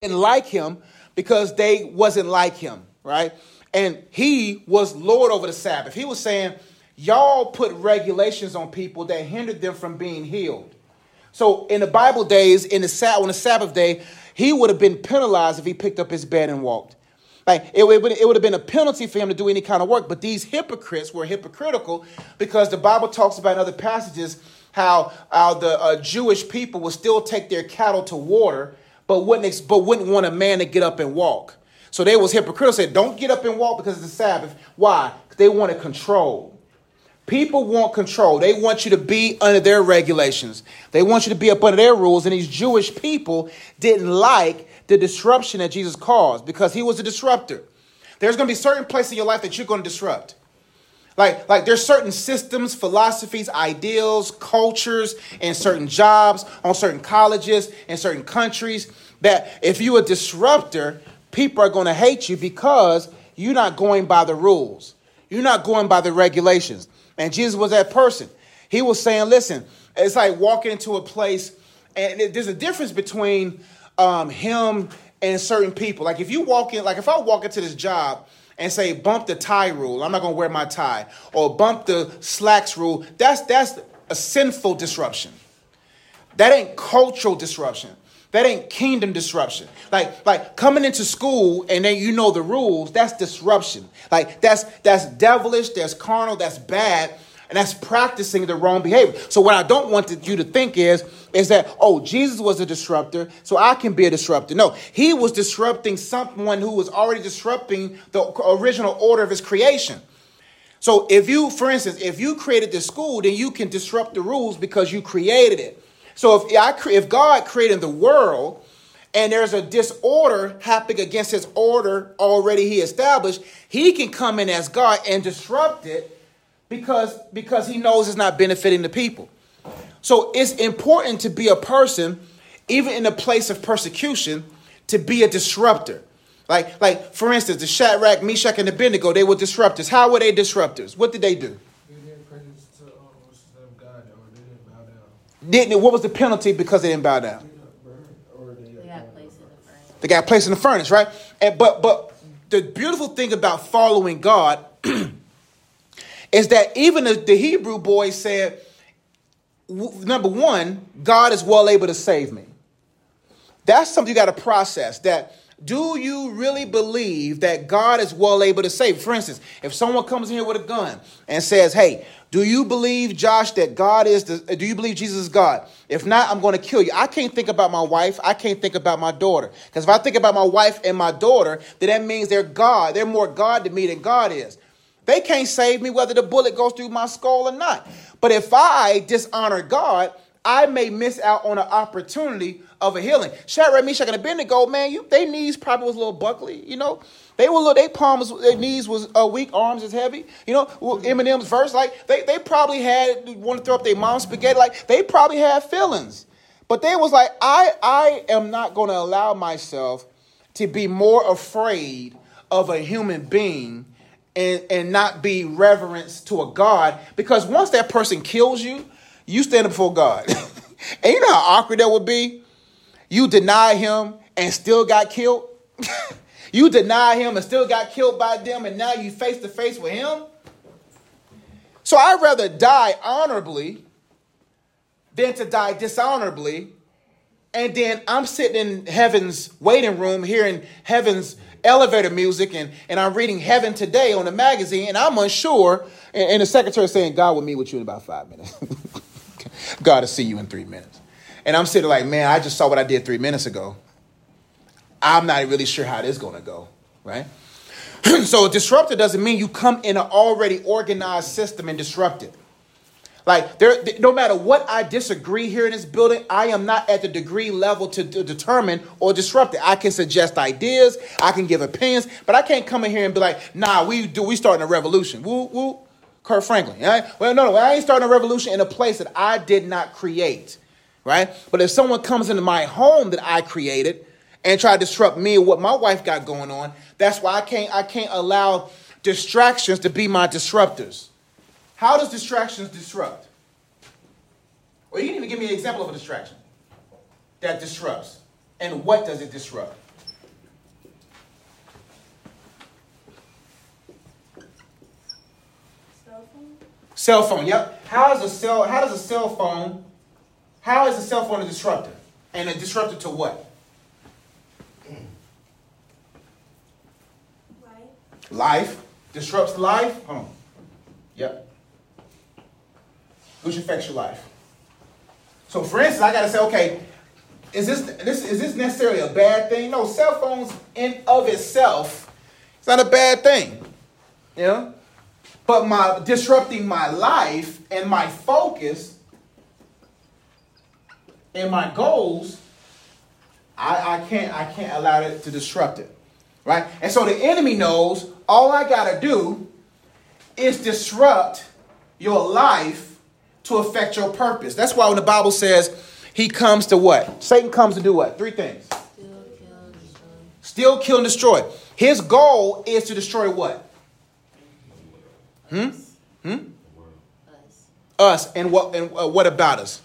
didn't like him because they wasn't like him, right? And he was Lord over the Sabbath. He was saying, y'all put regulations on people that hindered them from being healed. So in the Bible days, in the on the Sabbath day, he would have been penalized if he picked up his bed and walked. Like it, would, it would have been a penalty for him to do any kind of work. But these hypocrites were hypocritical because the Bible talks about in other passages how, how the uh, Jewish people would still take their cattle to water, but wouldn't, but wouldn't want a man to get up and walk. So they was hypocritical. Said, "Don't get up and walk because it's the Sabbath." Why? Because they wanted control. People want control. They want you to be under their regulations. They want you to be up under their rules. And these Jewish people didn't like the disruption that Jesus caused because he was a disruptor. There's going to be certain places in your life that you're going to disrupt. Like, like there's certain systems, philosophies, ideals, cultures, and certain jobs on certain colleges in certain countries that if you're a disruptor, people are going to hate you because you're not going by the rules. You're not going by the regulations. And Jesus was that person. He was saying, listen, it's like walking into a place, and there's a difference between um, him and certain people. Like if you walk in, like if I walk into this job and say bump the tie rule, I'm not gonna wear my tie, or bump the slacks rule, that's that's a sinful disruption. That ain't cultural disruption. That ain't kingdom disruption. Like, like coming into school and then you know the rules, that's disruption. Like that's that's devilish, that's carnal, that's bad, and that's practicing the wrong behavior. So what I don't want you to think is, is that, oh, Jesus was a disruptor, so I can be a disruptor. No, he was disrupting someone who was already disrupting the original order of his creation. So if you, for instance, if you created the school, then you can disrupt the rules because you created it. So if I if God created the world and there's a disorder happening against his order already he established, he can come in as God and disrupt it because because he knows it's not benefiting the people. So it's important to be a person even in a place of persecution to be a disruptor. Like, like for instance, the Shadrach, Meshach, and Abednego, they were disruptors. How were they disruptors? What did they do? didn't. What was the penalty because they didn't bow down? They got placed in the furnace, right? And but but the beautiful thing about following God is that even the, the Hebrew boy said, number one, God is well able to save me. That's something you got to process. That do you really believe that God is well able to save? For instance, if someone comes in here with a gun and says, Hey, do you believe, Josh, that God is the, do you believe Jesus is God? If not, I'm going to kill you. I can't think about my wife. I can't think about my daughter. Because if I think about my wife and my daughter, then that means they're God. They're more God to me than God is. They can't save me whether the bullet goes through my skull or not. But if I dishonor God, I may miss out on an opportunity of a healing. Shadrach, Meshach, and Abednego, man, you, their knees probably was a little buckly, you know. They were little, their palms, their knees was uh, weak, arms is heavy. You know, Eminem's verse, like they, they probably had want to throw up their mom's spaghetti, like they probably had feelings. But they was like, I I am not going to allow myself to be more afraid of a human being and, and not be reverence to a God because once that person kills you, you stand before God. and you know how awkward that would be? You deny him and still got killed. you deny him and still got killed by them, and now you face to face with him. So I'd rather die honorably than to die dishonorably. And then I'm sitting in heaven's waiting room hearing heaven's elevator music and, and I'm reading Heaven Today on the magazine and I'm unsure. And, and the secretary saying, God will meet with you in about five minutes. God will see you in three minutes. And I'm sitting like, man, I just saw what I did three minutes ago. I'm not really sure how this is going to go, right? so disruptor doesn't mean you come in an already organized system and disrupt it. Like there, no matter what I disagree here in this building, I am not at the degree level to, to, determine or disrupt it. I can suggest ideas, I can give opinions, but I can't come in here and be like, "Nah, we do we starting a revolution." Woo woo. Kirk Franklin. Right? Well, no, no, I ain't starting a revolution in a place that I did not create, right? But if someone comes into my home that I created and try to disrupt me and what my wife got going on, that's why I can't I can't allow distractions to be my disruptors. How does distractions disrupt? Or you can even give me an example of a distraction that disrupts. And what does it disrupt? Cell phone. Cell phone, yep. How is a cell how does a cell phone how is a cell phone a disruptor? And a disruptor to what? Life. Life. Disrupts life. Hold on. Yep. Which affects your life. So, for instance, I got to say, okay, is this, this is this necessarily a bad thing? No, cell phones in of itself, it's not a bad thing. Know? But my disrupting my life and my focus and my goals, I, I can't I can't allow it to disrupt it. Right? And so the enemy knows all I gotta do is disrupt your life to affect your purpose. That's why when the Bible says he comes to what? Satan comes to do what? Three things. Destroy. Kill, and destroy. His goal is to destroy what? Hmm? Hmm? Us. Us. And what and uh, what about us?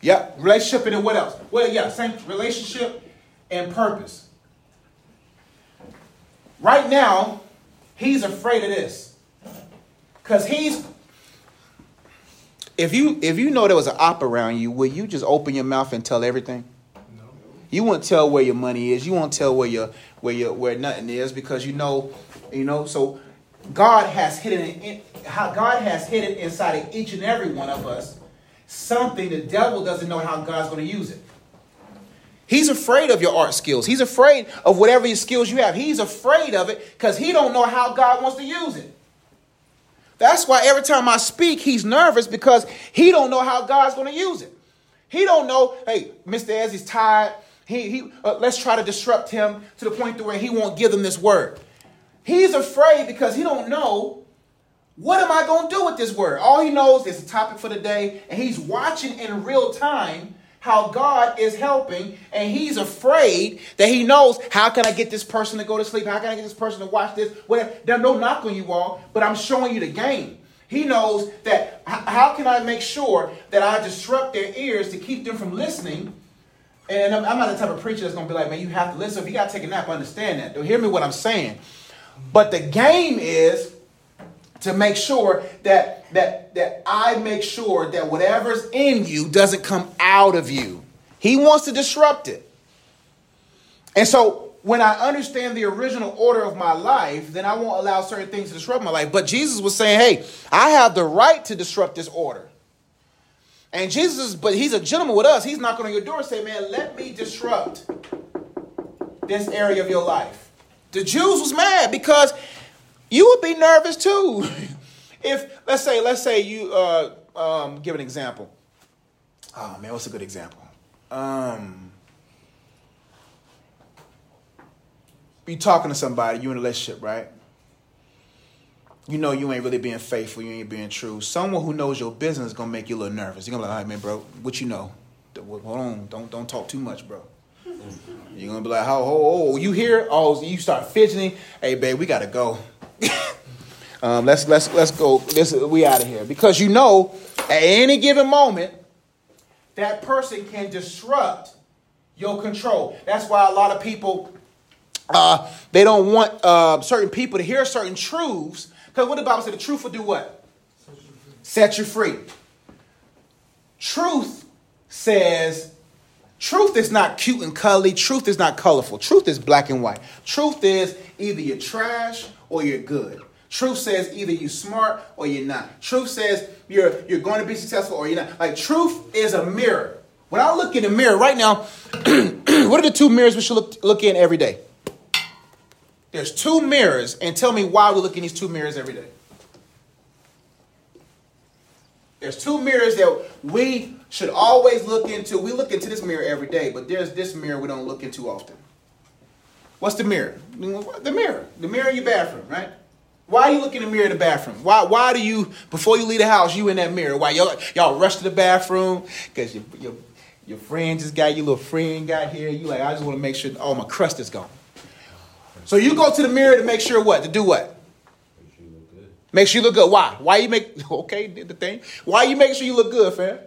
Yep. Relationship and then what else? Well, yeah, same relationship and purpose. Right now, he's afraid of this. Because he's if you if you know there was an op around you, will you just open your mouth and tell everything? No. You won't tell where your money is. You won't tell where your where your where nothing is because you know, you know. So God has hidden in, how God has hidden inside of each and every one of us something the devil doesn't know how God's going to use it. He's afraid of your art skills. He's afraid of whatever your skills you have. He's afraid of it because he don't know how God wants to use it. That's why every time I speak, he's nervous because he don't know how God's going to use it. He don't know, hey, Mr. Ez is tired. He, he, uh, let's try to disrupt him to the point to where he won't give them this word. He's afraid because he don't know what am I going to do with this word. All he knows is the topic for the day, and he's watching in real time how God is helping, and he's afraid that he knows how can I get this person to go to sleep? How can I get this person to watch this? Whatever. There's no knock on you all, but I'm showing you the game. He knows that how can I make sure that I disrupt their ears to keep them from listening? And I'm, not the type of preacher that's going to be like, man, you have to listen. If you got to take a nap, understand that. Don't hear me what I'm saying. But the game is to make sure that that that I make sure that whatever's in you doesn't come out of you. He wants to disrupt it. And so when I understand the original order of my life, then I won't allow certain things to disrupt my life. But Jesus was saying, "Hey, I have the right to disrupt this order." And Jesus but he's a gentleman with us. He's knocking on your door and say, "Man, let me disrupt this area of your life." The Jews was mad because you would be nervous too. if let's say, let's say you uh, um, give an example. Oh man, what's a good example? Um, you talking to somebody, you in a relationship, right? You know you ain't really being faithful, you ain't being true. Someone who knows your business is gonna make you a little nervous. You're gonna be like, all right, man, bro, what you know? Hold on, don't don't talk too much, bro. You're gonna be like, oh, oh, oh, you here? Oh, you start fidgeting. Hey, babe, we gotta go. um, let's let's let's go. This we out of here because you know at any given moment that person can disrupt your control. That's why a lot of people uh, they don't want uh, certain people to hear certain truths because what the Bible said, the truth will do what? Set you free. Truth says Truth is not cute and cuddly. Truth is not colorful. Truth is black and white. Truth is either you're trash or you're good. Truth says either you're smart or you're not. Truth says you're you're going to be successful or you're not. Like truth is a mirror. When I look in the mirror right now, what are the two mirrors we should look, look in every day? There's two mirrors, and tell me why we look in these two mirrors every day. There's two mirrors that we should always look into. We look into this mirror every day, but there's this mirror we don't look into often. What's the mirror? The mirror. The mirror in your bathroom, right? Why are you looking in the mirror in the bathroom? Why, why do you, before you leave the house, you in that mirror? Why y'all, y'all rush to the bathroom? Because your, your, your friend just got, your little friend got here. You like, I just want to make sure all my crust is gone. So you go to the mirror to make sure what? To do what? Make sure you look good. Make sure you look good. Why? Why you make okay did the thing? Why you make sure you look good, fam?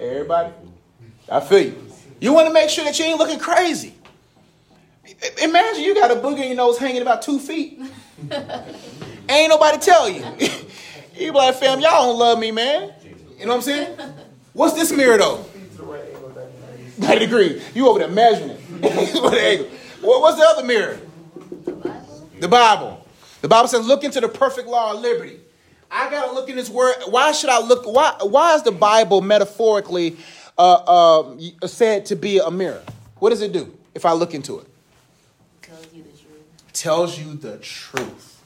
Everybody. I feel you. You want to make sure that you ain't looking crazy. Imagine you got a booger in your nose hanging about two feet. Ain't nobody tell you. you be like, fam, y'all don't love me, man. You know what I'm saying? What's this mirror though? 90 degrees. You over there measuring it. What's the other mirror? The Bible. The Bible says, look into the perfect law of liberty. I gotta look in this word. Why should I look? Why, why is the Bible metaphorically uh, uh, said to be a mirror? What does it do if I look into it? Tells you the truth. Tells you the truth.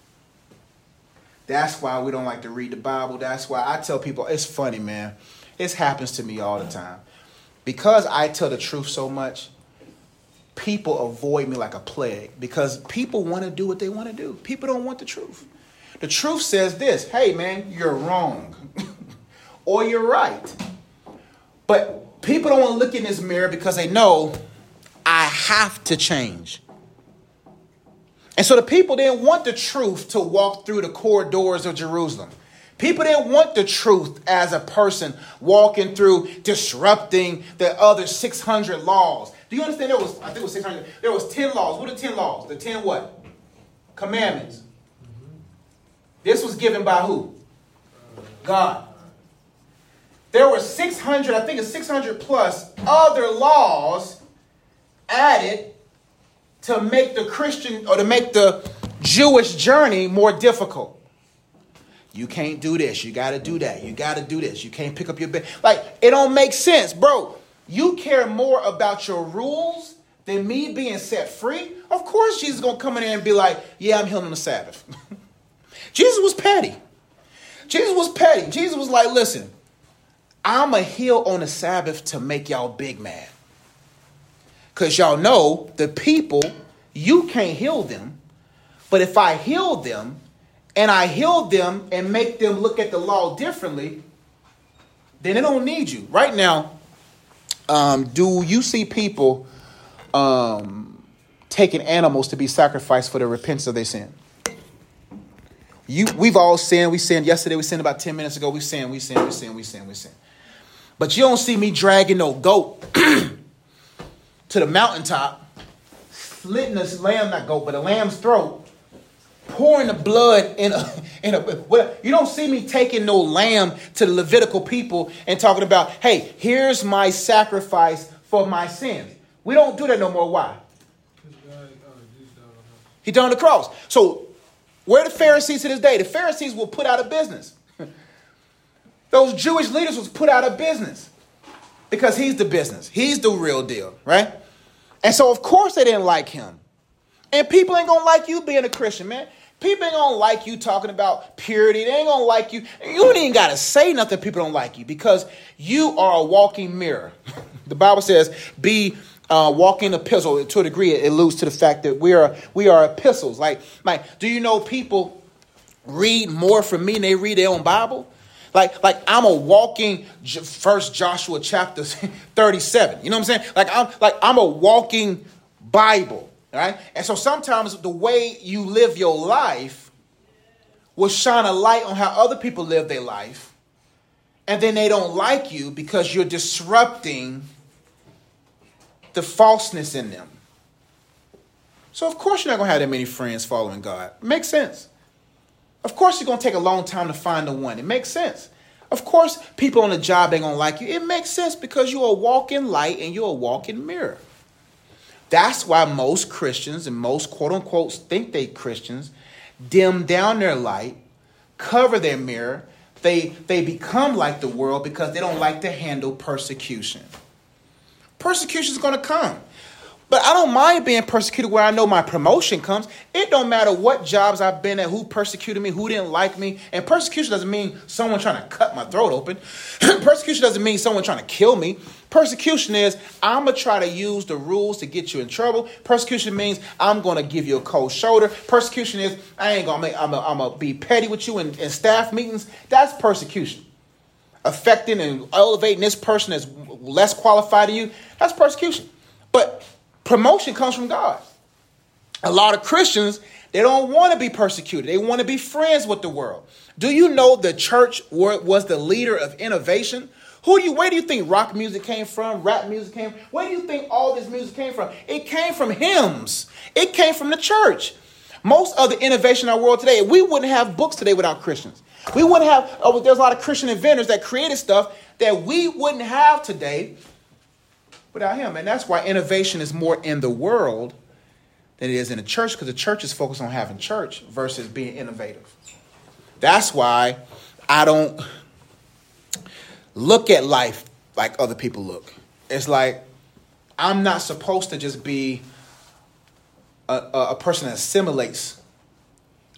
That's why we don't like to read the Bible. That's why I tell people it's funny, man. This happens to me all the time. Because I tell the truth so much, people avoid me like a plague because people want to do what they want to do. People don't want the truth. The truth says this hey, man, you're wrong or you're right. But people don't want to look in this mirror because they know I have to change. And so the people didn't want the truth to walk through the corridors of Jerusalem. People didn't want the truth as a person walking through disrupting the other 600 laws. Do you understand? There was, I think it was 600. There was 10 laws. What are 10 laws? The 10 what? Commandments. Mm-hmm. This was given by who? God. There were 600, I think it's 600 plus other laws added to make the Christian or to make the Jewish journey more difficult. You can't do this. You got to do that. You got to do this. You can't pick up your bed. Like, it don't make sense, bro. You care more about your rules than me being set free? Of course, Jesus is going to come in there and be like, yeah, I'm healing on the Sabbath. Jesus was petty. Jesus was petty. Jesus was like, listen, I'm a heal on the Sabbath to make y'all big mad. Because y'all know the people, you can't heal them. But if I heal them and I heal them and make them look at the law differently, then they don't need you. Right now, um, do you see people um, taking animals to be sacrificed for the repentance of their sin? You, we've all sinned. We sinned yesterday. We sinned about 10 minutes ago. We sinned, we sinned, we sinned, we sinned, we sinned. But you don't see me dragging no goat to the mountaintop, slitting this lamb, not goat, but a lamb's throat, pouring the blood in a, in a well, you don't see me taking no lamb to the Levitical people and talking about, hey, here's my sacrifice for my sins. We don't do that no more. Why? He died on the cross. So where the Pharisees to this day? The Pharisees will put out of business. Those Jewish leaders was put out of business because he's the business. He's the real deal, right? And so of course they didn't like him. And people ain't gonna like you being a Christian, man. People ain't gonna like you talking about purity. They ain't gonna like you. You ain't even gotta say nothing. People don't like you because you are a walking mirror. the Bible says, "Be uh, walking epistle." To a degree, it alludes to the fact that we are we are epistles. Like, like, do you know people read more from me than they read their own Bible? Like, like I'm a walking First Joshua chapter 37. You know what I'm saying? Like I'm like I'm a walking Bible. Right? And so sometimes the way you live your life will shine a light on how other people live their life. And then they don't like you because you're disrupting the falseness in them. So of course you're not gonna have that many friends following God. Makes sense. Of course it's gonna take a long time to find the one. It makes sense. Of course, people on the job ain't gonna like you. It makes sense because you're a walking light and you're a walking mirror. That's why most Christians and most quote unquote think they Christians dim down their light, cover their mirror. They, they become like the world because they don't like to handle persecution. Persecution is going to come. But I don't mind being persecuted where I know my promotion comes. It don't matter what jobs I've been at, who persecuted me, who didn't like me. And persecution doesn't mean someone trying to cut my throat open. persecution doesn't mean someone trying to kill me. Persecution is I'm going to try to use the rules to get you in trouble. Persecution means I'm going to give you a cold shoulder. Persecution is I ain't going to I'm going to be petty with you in, in staff meetings. That's persecution. Affecting and elevating this person that's less qualified to you, that's persecution. But promotion comes from God. A lot of Christians, they don't want to be persecuted. They want to be friends with the world. Do you know the church was the leader of innovation? Who do you where do you think rock music came from? Rap music came? from? Where do you think all this music came from? It came from hymns. It came from the church. Most of the innovation in our world today, we wouldn't have books today without Christians. We wouldn't have, oh, there's a lot of Christian inventors that created stuff that we wouldn't have today without him. And that's why innovation is more in the world than it is in the church, because the church is focused on having church versus being innovative. That's why I don't look at life like other people look. It's like I'm not supposed to just be a, a, a person that assimilates.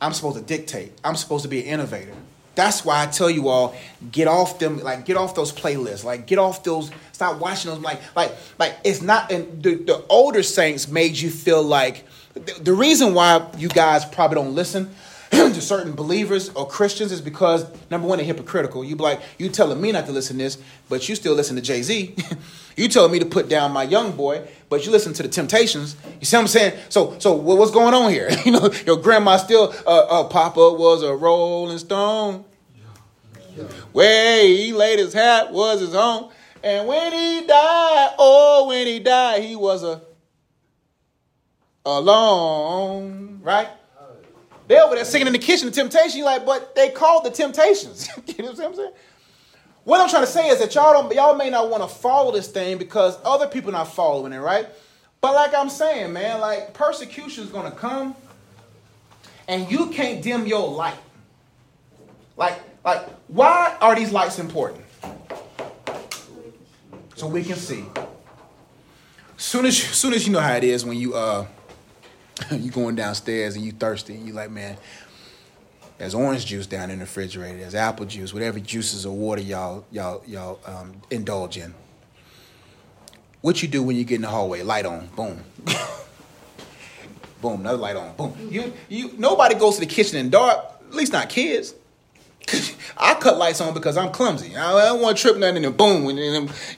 I'm supposed to dictate. I'm supposed to be an innovator. That's why I tell you all, get off them, like get off those playlists, like get off those, stop watching those, like, like, like it's not. And the, the older saints made you feel like the, the reason why you guys probably don't listen to certain believers or Christians is because number one, they're hypocritical. You be like, you telling me not to listen to this, but you still listen to Jay Z. you telling me to put down my young boy, but you listen to the Temptations. You see what I'm saying? So, so what's going on here? you know, your grandma still, uh, uh, Papa was a Rolling Stone. Where he laid his hat was his own. And when he died, oh, when he died, he was a alone, right? They over there singing in the kitchen, the temptation. You like, but they called the temptations. you know what I'm saying? What I'm trying to say is that y'all don't, y'all may not want to follow this thing because other people not following it, right? But like I'm saying, man, like persecution is gonna come, and you can't dim your light. Like, like, why are these lights important? So we can see. Soon as, soon as you know how it is when you uh you going downstairs and you thirsty and you like, man, there's orange juice down in the refrigerator, there's apple juice, whatever juices or water y'all y'all y'all um, indulge in. What you do when you get in the hallway? Light on, boom. boom, another light on, boom. You you nobody goes to the kitchen in dark, at least not kids. I cut lights on because I'm clumsy. I don't want to trip nothing and boom. And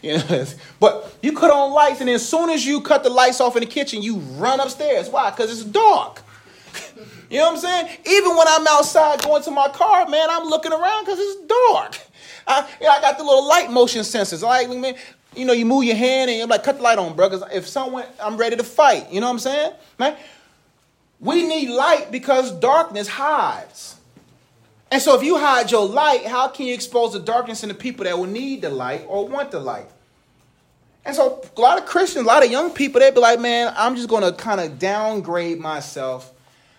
you know, but you cut on lights, and as soon as you cut the lights off in the kitchen, you run upstairs. Why? Because it's dark. You know what I'm saying? Even when I'm outside going to my car, man, I'm looking around because it's dark. I, you know, I got the little light motion sensors. Like, man, you know, you move your hand and you're like, cut the light on, bro. Because if someone, I'm ready to fight. You know what I'm saying, man? We need light because darkness hides. And so if you hide your light, how can you expose the darkness in the people that will need the light or want the light? And so a lot of Christians, a lot of young people, they'd be like, man, I'm just going to kind of downgrade myself.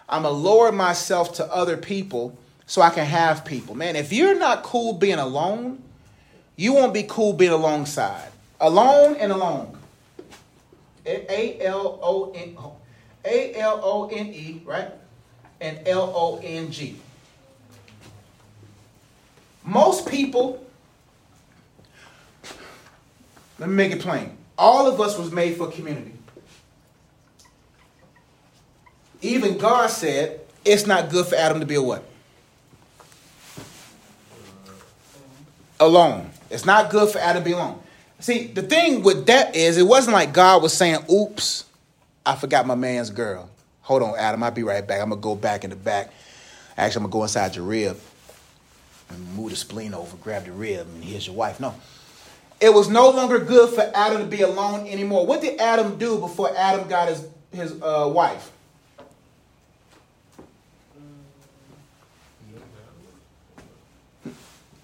I'm going to lower myself to other people so I can have people. Man, if you're not cool being alone, you won't be cool being alongside. Alone and alone. A L O N A L O N E, right? And L O N G. Most people, let me make it plain. All of us was made for community. Even God said it's not good for Adam to be a what? Alone. It's not good for Adam to be alone. See, the thing with that is it wasn't like God was saying, oops, I forgot my man's girl. Hold on, Adam, I'll be right back. I'm gonna go back in the back. Actually, I'm gonna go inside your rib move the spleen over, grab the rib, and here's your wife. No. It was no longer good for Adam to be alone anymore. What did Adam do before Adam got his, his uh, wife?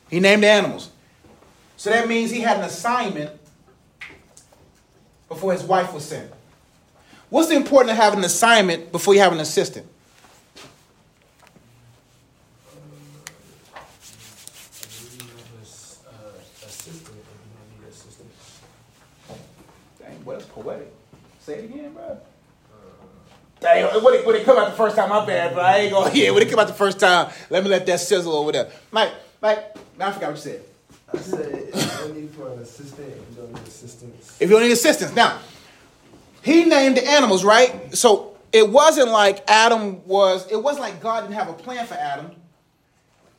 He named animals. So that means he had an assignment before his wife was sent. What's the importance of having an assignment before you have an assistant? Poetic. Say it again, bro. Dang, when it, when it come out the first time, my bad, but I ain't gonna. yeah, when it come out the first time, let me let that sizzle over there. Mike, Mike, now I forgot what you said. I said, if you don't need for an assistant, if you don't need assistance. If you don't need assistance. Now, he named the animals, right? So it wasn't like Adam was, it wasn't like God didn't have a plan for Adam.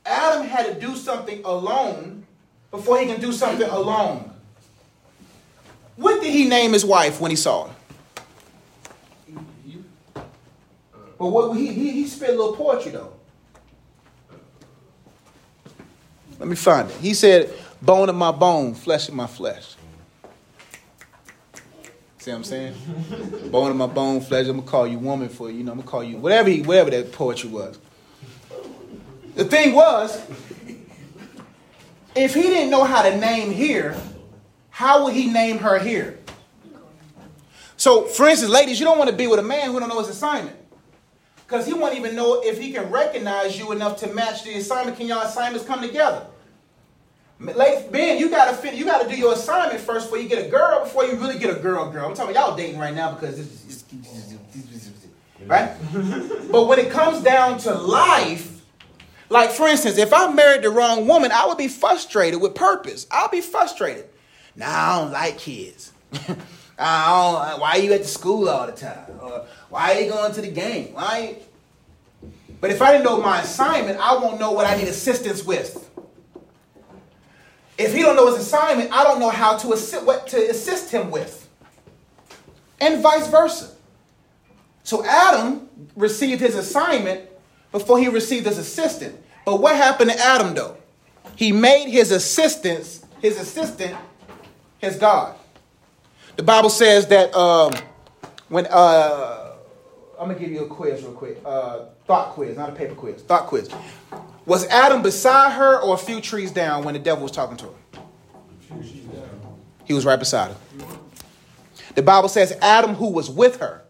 Adam had to do something alone before he can do something alone. What did he name his wife when he saw her? But what he, he, he spit a little poetry though. Let me find it. He said, bone of my bone, flesh of my flesh. See what I'm saying? bone of my bone, flesh. I'm gonna call you woman for you know. I'm gonna call you whatever he, whatever that poetry was. The thing was, if he didn't know how to name here, how would he name her here? So, for instance, ladies, you don't want to be with a man who don't know his assignment. Because he won't even know if he can recognize you enough to match the assignment. Can your assignments come together? Ladies, Ben, you gotta fit, you gotta do your assignment first before you get a girl, before you really get a girl, girl. I'm talking y'all dating right now because this is right? but when it comes down to life, like for instance, if I married the wrong woman, I would be frustrated with purpose. I'll be frustrated. Now I don't like kids. I don't, why are you at the school all the time? Or why are you going to the game? Why? But if I didn't know my assignment, I won't know what I need assistance with. If he don't know his assignment, I don't know how to assist, what to assist him with. And vice versa. So Adam received his assignment before he received his assistant. But what happened to Adam though? He made his assistants, his assistant, his God. The Bible says that um, when uh, I'm gonna give you a quiz real quick, uh, thought quiz, not a paper quiz, thought quiz. Was Adam beside her or a few trees down when the devil was talking to her? He was right beside her. The Bible says Adam who was with her.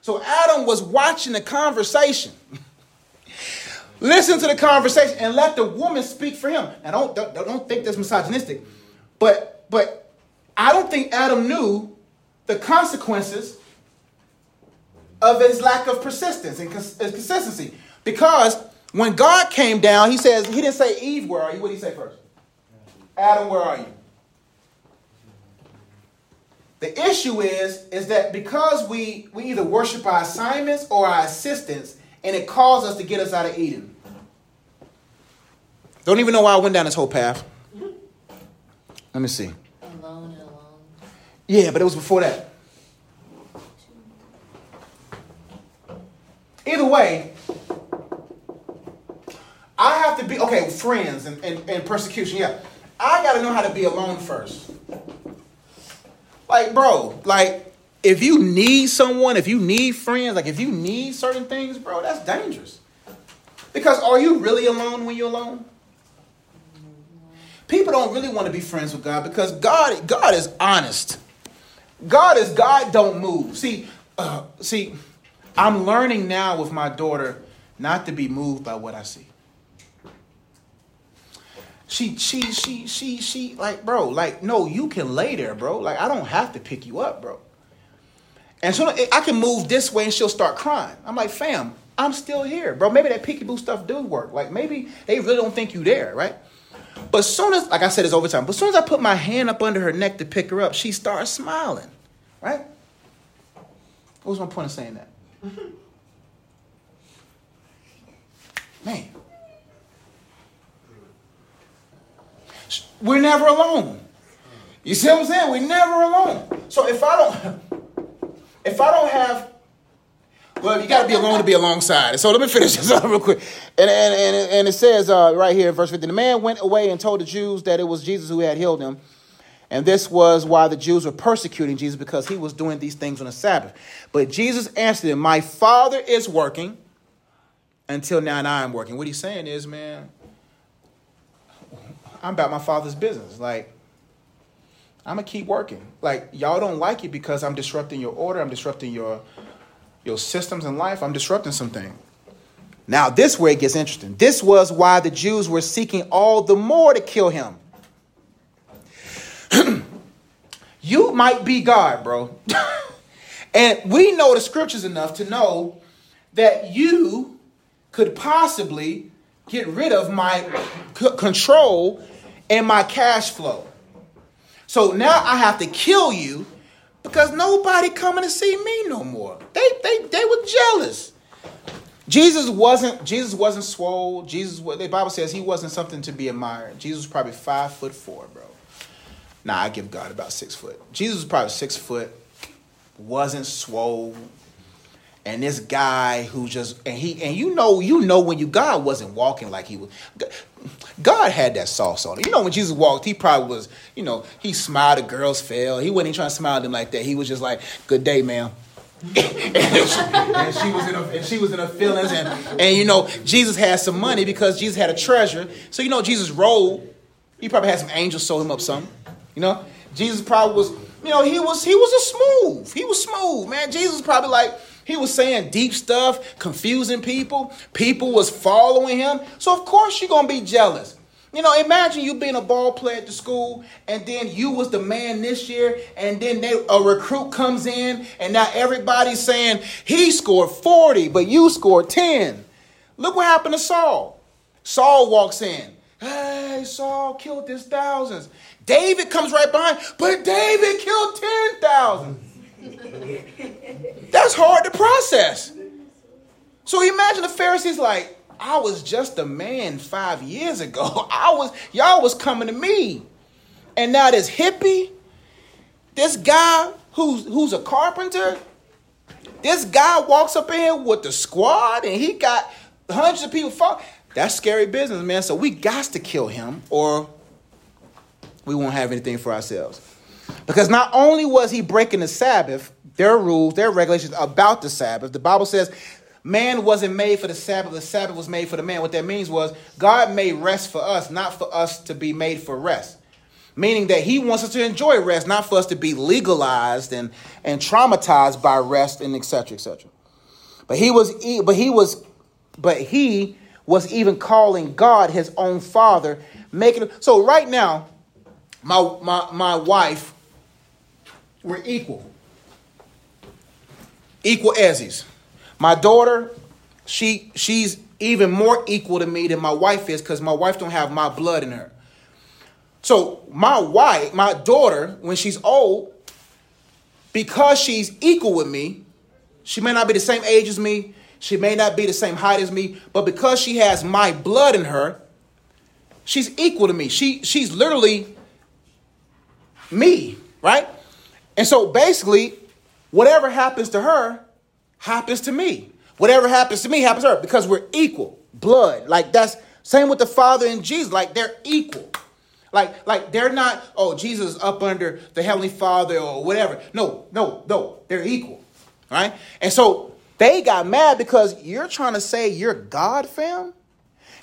So Adam was watching the conversation. Listen to the conversation and let the woman speak for him. Now don't, don't, don't think that's misogynistic, but but I don't think Adam knew the consequences of his lack of persistence and consistency. Because when God came down, he says, he didn't say, Eve, where are you? What did he say first? Adam, where are you? The issue is, is that because we, we either worship our assignments or our assistants, and it caused us to get us out of Eden. Don't even know why I went down this whole path. Let me see. Alone and alone. Yeah, but it was before that. Either way, I have to be okay. Friends and, and, and persecution. Yeah, I got to know how to be alone first. Like, bro, like if you need someone, if you need friends, like if you need certain things, bro, that's dangerous. Because are you really alone when you're alone? People don't really want to be friends with God because God, God is honest. God is God. Don't move. See, uh, see, I'm learning now with my daughter not to be moved by what I see. She, she, she, she, she, like, bro, like, no, you can lay there, bro. Like, I don't have to pick you up, bro. And so I can move this way and she'll start crying. I'm like, fam, I'm still here, bro. Maybe that peekaboo stuff do work. Like, maybe they really don't think you there, right? But as soon as, like I said, it's overtime. But as soon as I put my hand up under her neck to pick her up, she starts smiling, right? What was my point of saying that? Man. We're never alone. You see what I'm saying? We're never alone. So if I don't, if I don't have, well, you got to be alone to be alongside. So let me finish this up real quick. And, and, and, and it says uh, right here in verse 15 the man went away and told the Jews that it was Jesus who had healed him. And this was why the Jews were persecuting Jesus because he was doing these things on the Sabbath. But Jesus answered him, My Father is working until now, and I am working. What he's saying is, man, I'm about my Father's business. Like, I'm gonna keep working. Like, y'all don't like it because I'm disrupting your order, I'm disrupting your your systems in life, I'm disrupting something. Now, this where it gets interesting. This was why the Jews were seeking all the more to kill him. you might be God, bro. and we know the scriptures enough to know that you could possibly get rid of my c- control and my cash flow. So now I have to kill you because nobody coming to see me no more. They they they were jealous. Jesus wasn't Jesus wasn't swole. Jesus the Bible says he wasn't something to be admired. Jesus was probably five foot four, bro. Nah, I give God about six foot. Jesus was probably six foot, wasn't swole. And this guy who just and he and you know you know when you God wasn't walking like he was God had that sauce on it. You know, when Jesus walked, he probably was, you know, he smiled at girls fell. He wasn't even trying to smile at them like that. He was just like, good day, ma'am. and, she, and she was in her, she was in feelings and and you know Jesus had some money because Jesus had a treasure so you know Jesus rolled he probably had some angels sew him up something you know Jesus probably was you know he was he was a smooth he was smooth man Jesus probably like he was saying deep stuff confusing people people was following him so of course you're gonna be jealous you know, imagine you being a ball player at the school, and then you was the man this year, and then they, a recruit comes in, and now everybody's saying he scored 40, but you scored 10. Look what happened to Saul. Saul walks in. Hey, Saul killed his thousands. David comes right behind, but David killed 10,000. That's hard to process. So imagine the Pharisees like, I was just a man five years ago. I was y'all was coming to me. And now this hippie, this guy who's who's a carpenter, this guy walks up in here with the squad and he got hundreds of people. That's scary business, man. So we got to kill him or we won't have anything for ourselves. Because not only was he breaking the Sabbath, their rules, their regulations about the Sabbath, the Bible says Man wasn't made for the Sabbath, the Sabbath was made for the man. What that means was God made rest for us, not for us to be made for rest. Meaning that he wants us to enjoy rest, not for us to be legalized and, and traumatized by rest and etc. etc. But he was but he was but he was even calling God his own father, making so right now, my my my wife, we're equal. Equal Ezzies. My daughter, she she's even more equal to me than my wife is because my wife don't have my blood in her. So my wife, my daughter, when she's old, because she's equal with me, she may not be the same age as me, she may not be the same height as me, but because she has my blood in her, she's equal to me. She she's literally me, right? And so basically, whatever happens to her, happens to me. Whatever happens to me happens to her because we're equal. Blood. Like that's same with the Father and Jesus. Like they're equal. Like, like they're not, oh, Jesus up under the Heavenly Father or whatever. No, no, no. They're equal. Right? And so they got mad because you're trying to say you're God, fam.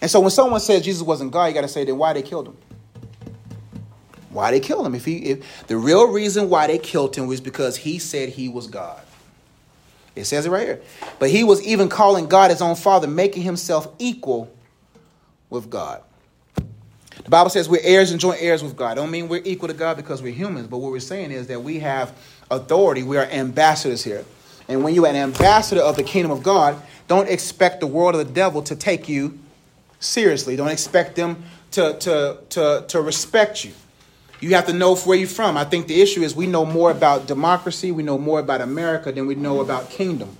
And so when someone says Jesus wasn't God, you got to say, then why they killed him? Why they killed him? If he, if the real reason why they killed him was because he said he was God. It says it right here. But he was even calling God his own father, making himself equal with God. The Bible says we're heirs and joint heirs with God. I don't mean we're equal to God because we're humans, but what we're saying is that we have authority. We are ambassadors here. And when you're an ambassador of the kingdom of God, don't expect the world of the devil to take you seriously. Don't expect them to, to, to, to respect you. You have to know where you're from. I think the issue is we know more about democracy, we know more about America than we know about kingdom.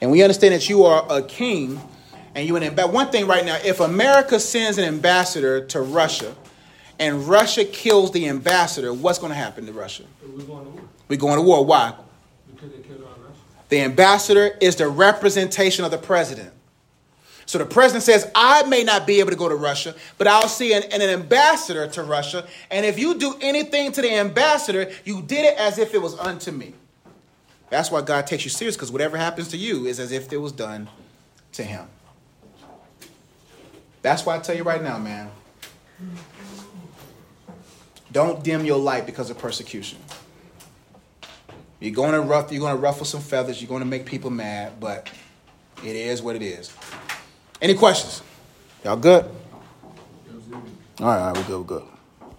And we understand that you are a king and you an ambassador. One thing right now, if America sends an ambassador to Russia and Russia kills the ambassador, what's going to happen to Russia? We're going to war. We're going to war. Why? Because they killed our ambassador. The ambassador is the representation of the president. So the president says, I may not be able to go to Russia, but I'll see an, an, ambassador to Russia. And if you do anything to the ambassador, you did it as if it was unto me. That's why God takes you serious, because whatever happens to you is as if it was done to him. That's why I tell you right now, man. Don't dim your light because of persecution. You're going to ruffle, you're going to ruffle some feathers, you're going to make people mad, but it is what it is. Any questions? Y'all good? All right, all right, we're good, we're good.